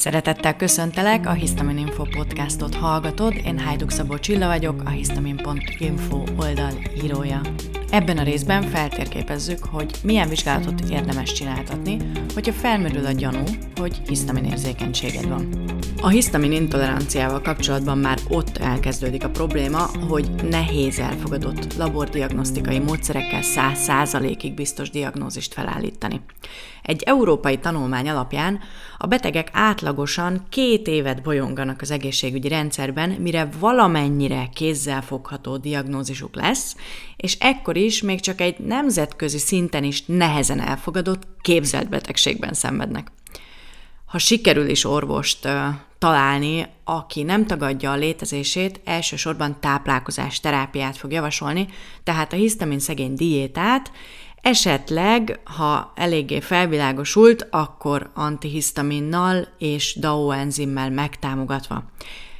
Szeretettel köszöntelek, a Histamin Info podcastot hallgatod, én Hajduk Szabó Csilla vagyok, a histamin.info oldal írója. Ebben a részben feltérképezzük, hogy milyen vizsgálatot érdemes csináltatni, hogyha felmerül a gyanú, hogy hisztamin érzékenységed van. A hisztamin intoleranciával kapcsolatban már ott elkezdődik a probléma, hogy nehéz elfogadott labordiagnosztikai módszerekkel 100%-ig biztos diagnózist felállítani. Egy európai tanulmány alapján a betegek átlagosan két évet bolyonganak az egészségügyi rendszerben, mire valamennyire kézzelfogható diagnózisuk lesz, és ekkor is még csak egy nemzetközi szinten is nehezen elfogadott képzelt betegségben szenvednek. Ha sikerül is orvost találni, aki nem tagadja a létezését, elsősorban táplálkozás terápiát fog javasolni, tehát a hisztamin szegény diétát, Esetleg, ha eléggé felvilágosult, akkor antihisztaminnal és DAO enzimmel megtámogatva.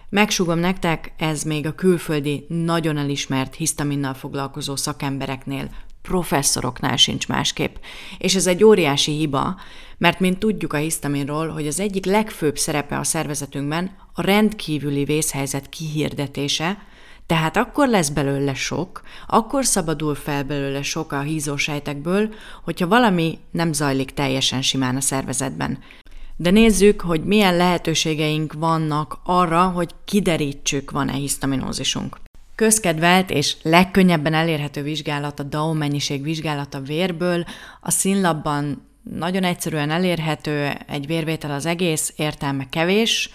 Megsugom nektek, ez még a külföldi, nagyon elismert hisztaminnal foglalkozó szakembereknél, professzoroknál sincs másképp. És ez egy óriási hiba, mert mint tudjuk a hisztaminról, hogy az egyik legfőbb szerepe a szervezetünkben a rendkívüli vészhelyzet kihirdetése, tehát akkor lesz belőle sok, akkor szabadul fel belőle sok a hízósejtekből, hogyha valami nem zajlik teljesen simán a szervezetben. De nézzük, hogy milyen lehetőségeink vannak arra, hogy kiderítsük, van-e hisztaminózisunk. Közkedvelt és legkönnyebben elérhető vizsgálat a DAO mennyiség vizsgálata vérből, a színlapban nagyon egyszerűen elérhető, egy vérvétel az egész, értelme kevés,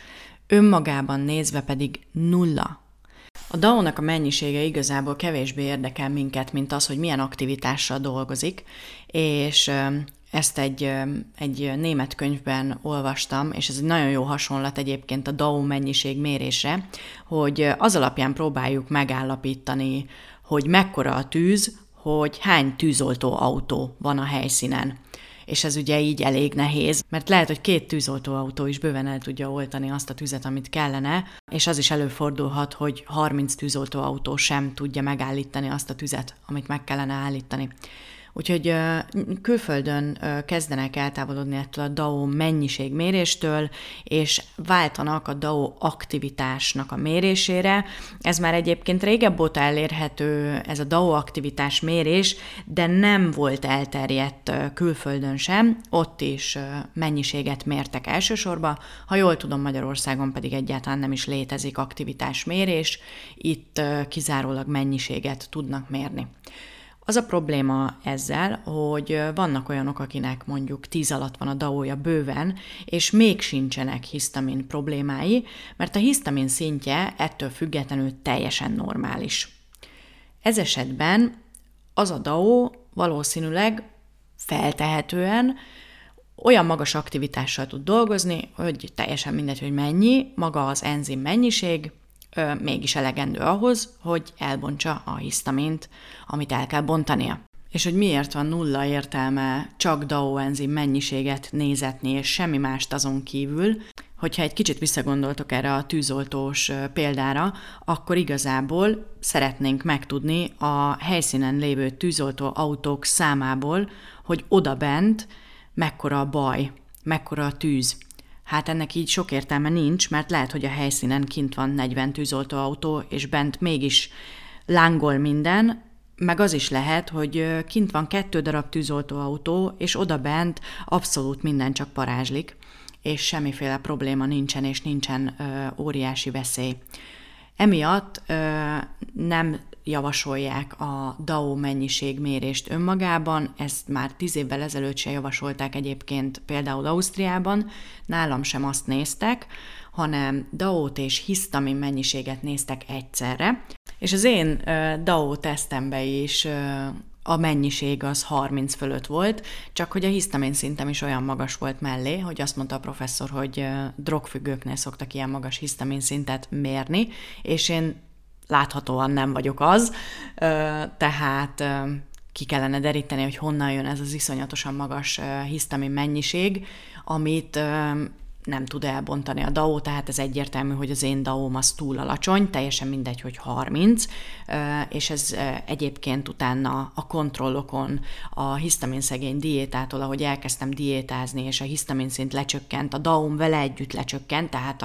önmagában nézve pedig nulla a DAO-nak a mennyisége igazából kevésbé érdekel minket, mint az, hogy milyen aktivitással dolgozik, és ezt egy, egy német könyvben olvastam, és ez egy nagyon jó hasonlat egyébként a DAO mennyiség mérésre, hogy az alapján próbáljuk megállapítani, hogy mekkora a tűz, hogy hány tűzoltó autó van a helyszínen és ez ugye így elég nehéz, mert lehet, hogy két tűzoltóautó is bőven el tudja oltani azt a tüzet, amit kellene, és az is előfordulhat, hogy 30 tűzoltóautó sem tudja megállítani azt a tüzet, amit meg kellene állítani. Úgyhogy külföldön kezdenek eltávolodni ettől a DAO mennyiségméréstől, és váltanak a DAO aktivitásnak a mérésére. Ez már egyébként régebb óta elérhető, ez a DAO aktivitás mérés, de nem volt elterjedt külföldön sem, ott is mennyiséget mértek elsősorban. Ha jól tudom, Magyarországon pedig egyáltalán nem is létezik aktivitásmérés, itt kizárólag mennyiséget tudnak mérni. Az a probléma ezzel, hogy vannak olyanok, akinek mondjuk 10 alatt van a DAO-ja bőven, és még sincsenek hisztamin problémái, mert a hisztamin szintje ettől függetlenül teljesen normális. Ez esetben az a DAO valószínűleg feltehetően olyan magas aktivitással tud dolgozni, hogy teljesen mindegy, hogy mennyi, maga az enzim mennyiség, mégis elegendő ahhoz, hogy elbontsa a hisztamint, amit el kell bontania. És hogy miért van nulla értelme csak DAO enzim mennyiséget nézetni, és semmi mást azon kívül, hogyha egy kicsit visszagondoltok erre a tűzoltós példára, akkor igazából szeretnénk megtudni a helyszínen lévő tűzoltó autók számából, hogy oda bent mekkora a baj, mekkora a tűz. Hát ennek így sok értelme nincs, mert lehet, hogy a helyszínen kint van 40 tűzoltóautó, és bent mégis lángol minden, meg az is lehet, hogy kint van kettő darab tűzoltóautó, és oda bent abszolút minden csak parázslik, és semmiféle probléma nincsen, és nincsen ö, óriási veszély. Emiatt ö, nem javasolják a DAO mennyiségmérést önmagában, ezt már tíz évvel ezelőtt se javasolták egyébként például Ausztriában, nálam sem azt néztek, hanem DAO-t és hisztamin mennyiséget néztek egyszerre, és az én DAO tesztembe is a mennyiség az 30 fölött volt, csak hogy a hisztamin szintem is olyan magas volt mellé, hogy azt mondta a professzor, hogy drogfüggőknél szoktak ilyen magas hisztamin szintet mérni, és én láthatóan nem vagyok az, tehát ki kellene deríteni, hogy honnan jön ez az iszonyatosan magas hisztamin mennyiség, amit nem tud elbontani a DAO, tehát ez egyértelmű, hogy az én DAO-m az túl alacsony, teljesen mindegy, hogy 30, és ez egyébként utána a kontrollokon, a hisztamin szegény diétától, ahogy elkezdtem diétázni, és a hisztamin szint lecsökkent, a DAO-m vele együtt lecsökkent, tehát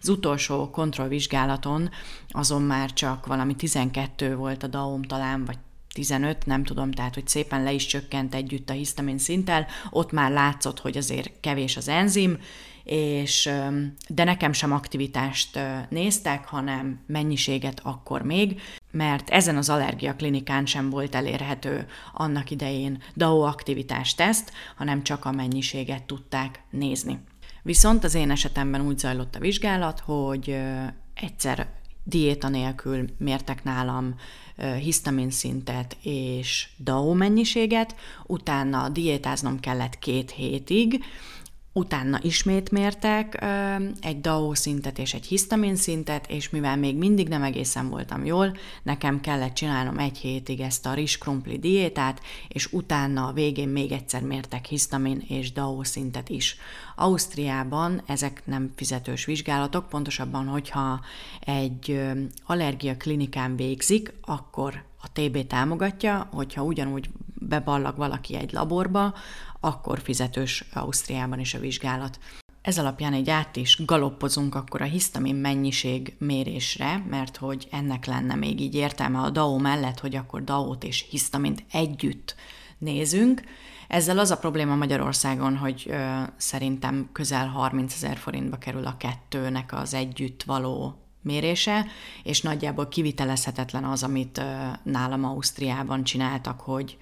az utolsó kontrollvizsgálaton azon már csak valami 12 volt a DAO-m talán, vagy 15, nem tudom, tehát hogy szépen le is csökkent együtt a hisztamin szinttel, ott már látszott, hogy azért kevés az enzim, és, de nekem sem aktivitást néztek, hanem mennyiséget akkor még, mert ezen az allergia klinikán sem volt elérhető annak idején DAO aktivitás teszt, hanem csak a mennyiséget tudták nézni. Viszont az én esetemben úgy zajlott a vizsgálat, hogy egyszer diéta nélkül mértek nálam hisztamin szintet és DAO mennyiséget, utána diétáznom kellett két hétig, Utána ismét mértek egy DAO szintet és egy hisztamin szintet, és mivel még mindig nem egészen voltam jól, nekem kellett csinálnom egy hétig ezt a rizskrumpli diétát, és utána a végén még egyszer mértek hisztamin és DAO szintet is. Ausztriában ezek nem fizetős vizsgálatok, pontosabban, hogyha egy allergia klinikán végzik, akkor a TB támogatja, hogyha ugyanúgy beballag valaki egy laborba, akkor fizetős Ausztriában is a vizsgálat. Ez alapján egy át is galoppozunk akkor a hisztamin mennyiség mérésre, mert hogy ennek lenne még így értelme a DAO mellett, hogy akkor DAO-t és hisztamint együtt nézünk. Ezzel az a probléma Magyarországon, hogy ö, szerintem közel 30 ezer forintba kerül a kettőnek az együtt való mérése, és nagyjából kivitelezhetetlen az, amit ö, nálam Ausztriában csináltak, hogy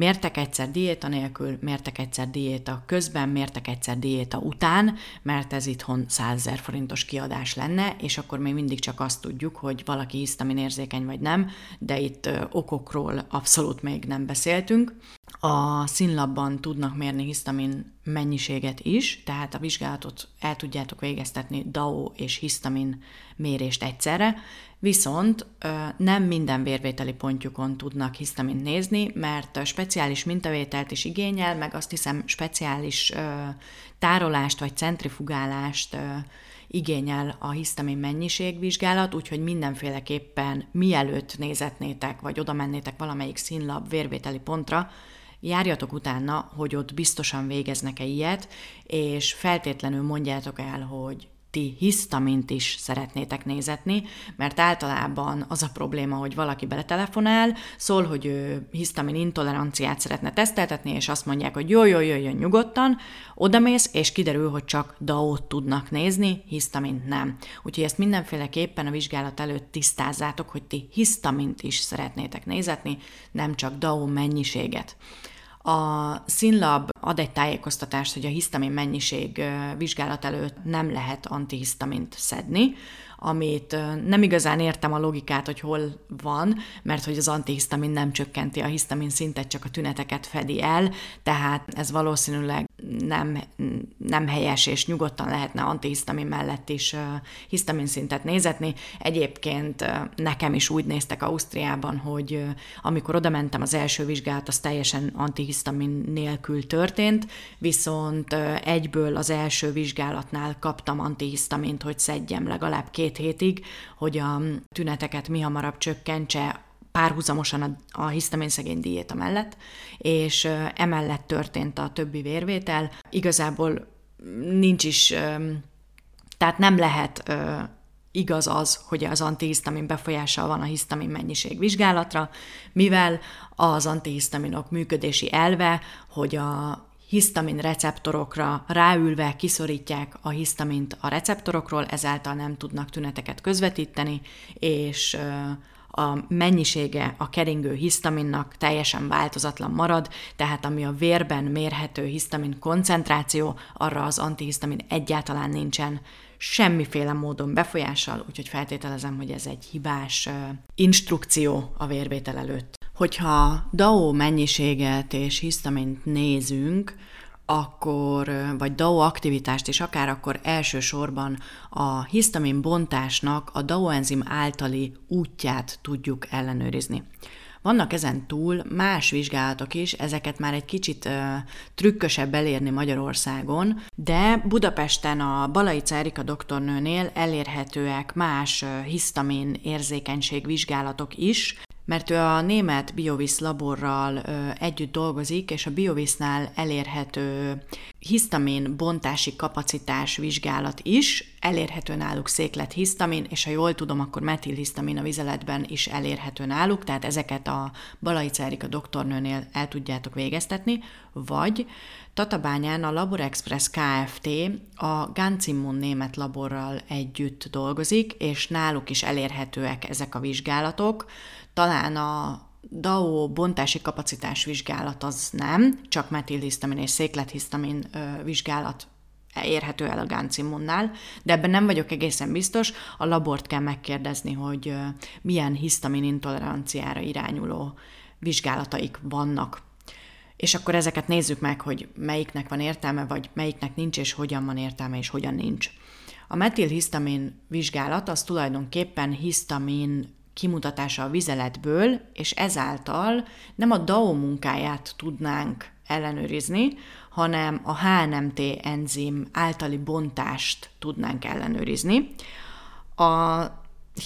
Mértek egyszer diéta nélkül, mértek egyszer diéta közben, mértek egyszer diéta után, mert ez itthon 100 ezer forintos kiadás lenne, és akkor még mindig csak azt tudjuk, hogy valaki hisztamin érzékeny vagy nem, de itt okokról abszolút még nem beszéltünk. A színlapban tudnak mérni hisztamin mennyiséget is, tehát a vizsgálatot el tudjátok végeztetni DAO és hisztamin mérést egyszerre, viszont nem minden vérvételi pontjukon tudnak hisztamint nézni, mert speciális mintavételt is igényel, meg azt hiszem speciális tárolást vagy centrifugálást igényel a hisztamin mennyiségvizsgálat, úgyhogy mindenféleképpen mielőtt nézetnétek, vagy oda mennétek valamelyik színlap vérvételi pontra, járjatok utána, hogy ott biztosan végeznek-e ilyet, és feltétlenül mondjátok el, hogy ti hisztamint is szeretnétek nézetni, mert általában az a probléma, hogy valaki beletelefonál, szól, hogy ő hisztamin intoleranciát szeretne teszteltetni, és azt mondják, hogy jó, jó, jöjjön nyugodtan, odamész, és kiderül, hogy csak DAO-t tudnak nézni, hisztamint nem. Úgyhogy ezt mindenféleképpen a vizsgálat előtt tisztázzátok, hogy ti hisztamint is szeretnétek nézetni, nem csak DAO mennyiséget. A színlab ad egy tájékoztatást, hogy a hisztamin mennyiség vizsgálat előtt nem lehet antihisztamint szedni, amit nem igazán értem a logikát, hogy hol van, mert hogy az antihisztamin nem csökkenti a hisztamin szintet, csak a tüneteket fedi el, tehát ez valószínűleg nem, nem helyes, és nyugodtan lehetne antihisztamin mellett is hisztamin szintet nézetni. Egyébként nekem is úgy néztek Ausztriában, hogy amikor oda mentem az első vizsgát, az teljesen antihisztamin nélkül történt, viszont egyből az első vizsgálatnál kaptam antihisztamint, hogy szedjem legalább két hétig, hogy a tüneteket mi hamarabb csökkentse, párhuzamosan a, a hisztamin szegény diéta mellett, és emellett történt a többi vérvétel. Igazából nincs is, tehát nem lehet igaz az, hogy az antihisztamin befolyással van a hisztamin mennyiség vizsgálatra, mivel az antihisztaminok működési elve, hogy a hisztamin receptorokra ráülve kiszorítják a hisztamint a receptorokról, ezáltal nem tudnak tüneteket közvetíteni, és a mennyisége a keringő hisztaminnak teljesen változatlan marad, tehát ami a vérben mérhető hisztamin koncentráció, arra az antihisztamin egyáltalán nincsen semmiféle módon befolyással, úgyhogy feltételezem, hogy ez egy hibás instrukció a vérvétel előtt. Hogyha DAO mennyiséget és hisztamint nézünk, akkor, vagy DAO aktivitást is akár, akkor elsősorban a hisztamin bontásnak a DAO enzim általi útját tudjuk ellenőrizni. Vannak ezen túl más vizsgálatok is, ezeket már egy kicsit ö, trükkösebb elérni Magyarországon, de Budapesten a Balaica Erika doktornőnél elérhetőek más hisztamin érzékenység vizsgálatok is, mert ő a német Biovis laborral együtt dolgozik, és a Biovisnál elérhető hisztamin bontási kapacitás vizsgálat is, elérhető náluk széklet hisztamin, és ha jól tudom, akkor metilhisztamin a vizeletben is elérhető náluk, tehát ezeket a Balaica Erika doktornőnél el tudjátok végeztetni, vagy Tatabányán a Labor Express Kft. a Ganzimmun német laborral együtt dolgozik, és náluk is elérhetőek ezek a vizsgálatok. Talán a DAO bontási kapacitás vizsgálat az nem, csak metilhisztamin és széklethisztamin vizsgálat érhető el a Ganzimmunnál, de ebben nem vagyok egészen biztos, a labort kell megkérdezni, hogy milyen hisztamin intoleranciára irányuló vizsgálataik vannak. És akkor ezeket nézzük meg, hogy melyiknek van értelme, vagy melyiknek nincs, és hogyan van értelme, és hogyan nincs. A metilhisztamin vizsgálat az tulajdonképpen hisztamin kimutatása a vizeletből, és ezáltal nem a DAO munkáját tudnánk ellenőrizni, hanem a HNMT enzim általi bontást tudnánk ellenőrizni. A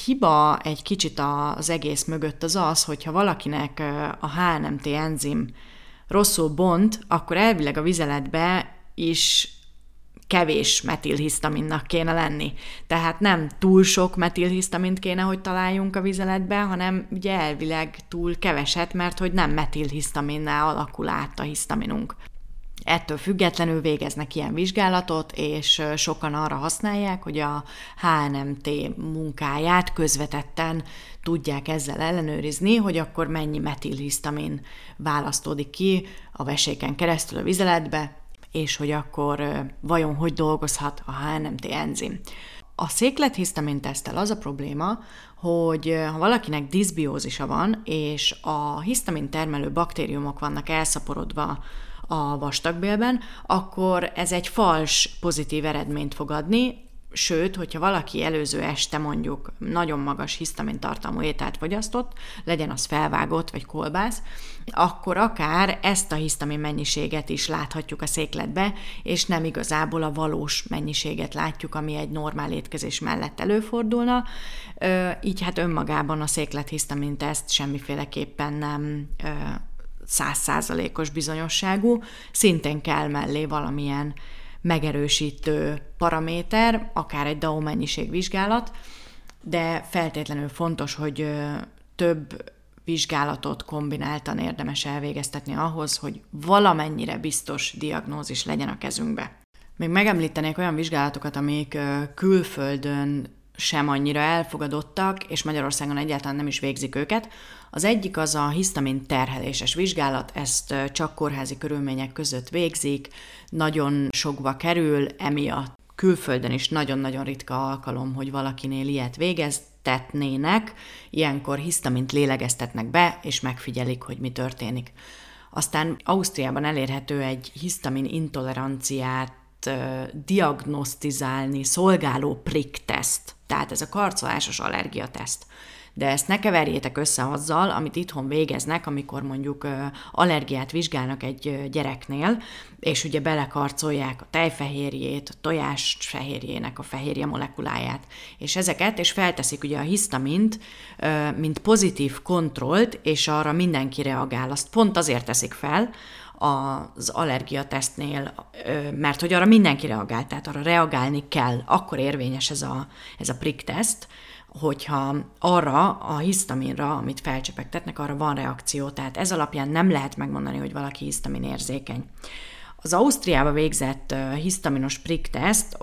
hiba egy kicsit az egész mögött az az, hogyha valakinek a HNMT enzim rosszul bont, akkor elvileg a vizeletbe is kevés metilhisztaminnak kéne lenni. Tehát nem túl sok metilhisztamint kéne, hogy találjunk a vizeletbe, hanem ugye elvileg túl keveset, mert hogy nem metilhisztaminnál alakul át a hisztaminunk. Ettől függetlenül végeznek ilyen vizsgálatot, és sokan arra használják, hogy a HNMT munkáját közvetetten tudják ezzel ellenőrizni, hogy akkor mennyi metilhisztamin választódik ki a veséken keresztül a vizeletbe, és hogy akkor vajon hogy dolgozhat a HNMT enzim. A széklethisztamin tesztel az a probléma, hogy ha valakinek diszbiózisa van, és a hisztamin termelő baktériumok vannak elszaporodva a vastagbélben, akkor ez egy fals pozitív eredményt fog adni, Sőt, hogyha valaki előző este mondjuk nagyon magas hisztamin tartalmú ételt fogyasztott, legyen az felvágott vagy kolbász, akkor akár ezt a hisztamin mennyiséget is láthatjuk a székletbe, és nem igazából a valós mennyiséget látjuk, ami egy normál étkezés mellett előfordulna. Így hát önmagában a széklethisztamin teszt semmiféleképpen nem százszázalékos bizonyosságú, szintén kell mellé valamilyen megerősítő paraméter, akár egy DAO mennyiségvizsgálat, de feltétlenül fontos, hogy több vizsgálatot kombináltan érdemes elvégeztetni ahhoz, hogy valamennyire biztos diagnózis legyen a kezünkbe. Még megemlítenék olyan vizsgálatokat, amik külföldön sem annyira elfogadottak, és Magyarországon egyáltalán nem is végzik őket. Az egyik az a hisztamin terheléses vizsgálat, ezt csak kórházi körülmények között végzik, nagyon sokba kerül, emiatt külföldön is nagyon-nagyon ritka alkalom, hogy valakinél ilyet végeztetnének, ilyenkor hisztamint lélegeztetnek be, és megfigyelik, hogy mi történik. Aztán Ausztriában elérhető egy hisztamin intoleranciát diagnosztizálni szolgáló prick teszt, tehát ez a karcolásos allergiateszt de ezt ne keverjétek össze azzal, amit itthon végeznek, amikor mondjuk allergiát vizsgálnak egy gyereknél, és ugye belekarcolják a tejfehérjét, a tojás fehérjének a fehérje molekuláját, és ezeket, és felteszik ugye a hisztamint, mint pozitív kontrollt, és arra mindenki reagál. Azt pont azért teszik fel, az allergiatesztnél, mert hogy arra mindenki reagál, tehát arra reagálni kell, akkor érvényes ez a, ez a prick teszt, hogyha arra a hisztaminra, amit felcsepegtetnek, arra van reakció. Tehát ez alapján nem lehet megmondani, hogy valaki hisztamin érzékeny. Az Ausztriába végzett hisztaminos prick teszt,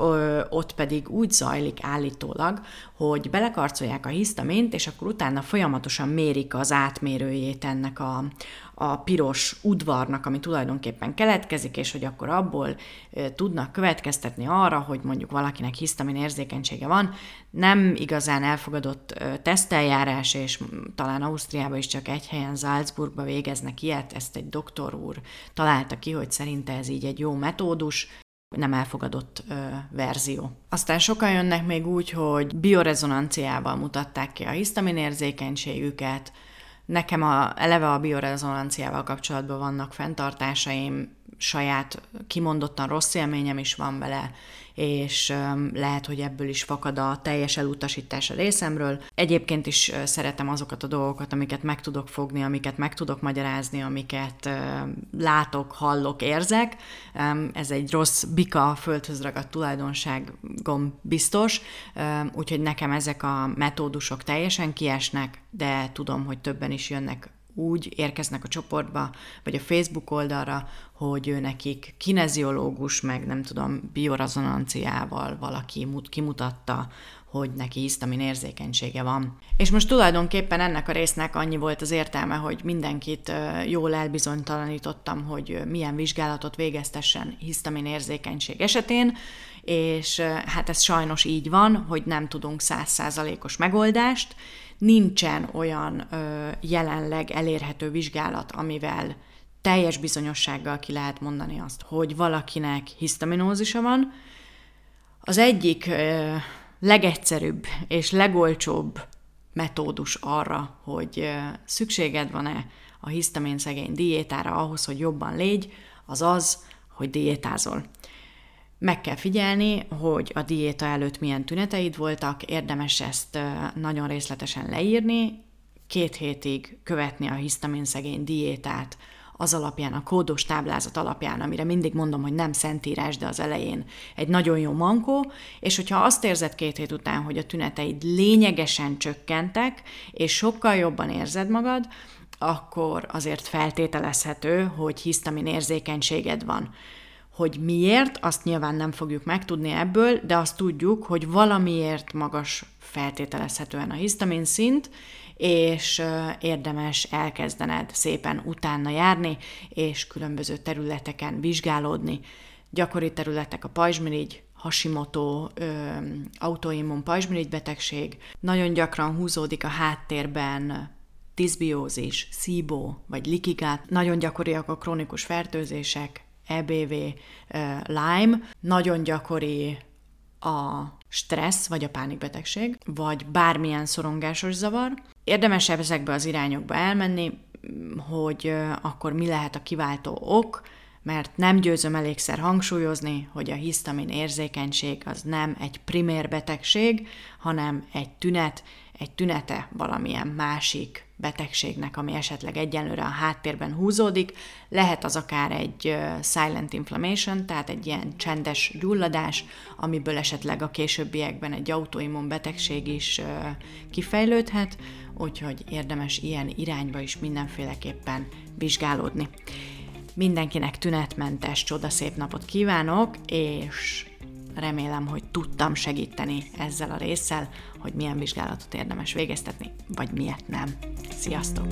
ott pedig úgy zajlik állítólag, hogy belekarcolják a hisztamint, és akkor utána folyamatosan mérik az átmérőjét ennek a, a piros udvarnak, ami tulajdonképpen keletkezik, és hogy akkor abból tudnak következtetni arra, hogy mondjuk valakinek hisztamin érzékenysége van. Nem igazán elfogadott teszteljárás, és talán Ausztriában is csak egy helyen, Salzburgba végeznek ilyet, ezt egy doktor úr találta ki, hogy szerinte ez így egy jó metódus, nem elfogadott ö, verzió. Aztán sokan jönnek még úgy, hogy biorezonanciával mutatták ki a hisztamin érzékenységüket, Nekem a, eleve a biorezonanciával kapcsolatban vannak fenntartásaim, saját kimondottan rossz élményem is van vele, és lehet, hogy ebből is fakad a teljes elutasítás a részemről. Egyébként is szeretem azokat a dolgokat, amiket meg tudok fogni, amiket meg tudok magyarázni, amiket látok, hallok, érzek. Ez egy rossz bika földhöz ragadt tulajdonságom biztos, úgyhogy nekem ezek a metódusok teljesen kiesnek, de tudom, hogy többen is jönnek úgy érkeznek a csoportba, vagy a Facebook oldalra, hogy ő nekik kineziológus, meg nem tudom, biorezonanciával valaki kimutatta, hogy neki hisztamin érzékenysége van. És most tulajdonképpen ennek a résznek annyi volt az értelme, hogy mindenkit jól elbizonytalanítottam, hogy milyen vizsgálatot végeztessen hisztamin érzékenység esetén, és hát ez sajnos így van, hogy nem tudunk százszázalékos megoldást, nincsen olyan ö, jelenleg elérhető vizsgálat, amivel teljes bizonyossággal ki lehet mondani azt, hogy valakinek hisztaminózisa van. Az egyik ö, legegyszerűbb és legolcsóbb metódus arra, hogy ö, szükséged van-e a hisztamin szegény diétára ahhoz, hogy jobban légy, az az, hogy diétázol. Meg kell figyelni, hogy a diéta előtt milyen tüneteid voltak, érdemes ezt nagyon részletesen leírni, két hétig követni a hisztamin szegény diétát, az alapján, a kódos táblázat alapján, amire mindig mondom, hogy nem szentírás, de az elején egy nagyon jó mankó, és hogyha azt érzed két hét után, hogy a tüneteid lényegesen csökkentek, és sokkal jobban érzed magad, akkor azért feltételezhető, hogy hisztamin érzékenységed van. Hogy miért, azt nyilván nem fogjuk megtudni ebből, de azt tudjuk, hogy valamiért magas feltételezhetően a hisztamin szint, és érdemes elkezdened szépen utána járni, és különböző területeken vizsgálódni. Gyakori területek a pajzsmirigy, Hashimoto, autoimmun pajzsmirigy betegség. Nagyon gyakran húzódik a háttérben diszbiózis, SIBO vagy likigát. Nagyon gyakoriak a krónikus fertőzések, EBV, Lyme. Nagyon gyakori a stressz, vagy a pánikbetegség, vagy bármilyen szorongásos zavar. Érdemes ezekbe az irányokba elmenni, hogy akkor mi lehet a kiváltó ok, mert nem győzöm elégszer hangsúlyozni, hogy a hisztamin érzékenység az nem egy primér betegség, hanem egy tünet, egy tünete valamilyen másik betegségnek, ami esetleg egyenlőre a háttérben húzódik. Lehet az akár egy silent inflammation, tehát egy ilyen csendes gyulladás, amiből esetleg a későbbiekben egy autoimmun betegség is kifejlődhet, úgyhogy érdemes ilyen irányba is mindenféleképpen vizsgálódni. Mindenkinek tünetmentes, csodaszép napot kívánok, és remélem, hogy tudtam segíteni ezzel a résszel, hogy milyen vizsgálatot érdemes végeztetni, vagy miért nem. Sziasztok!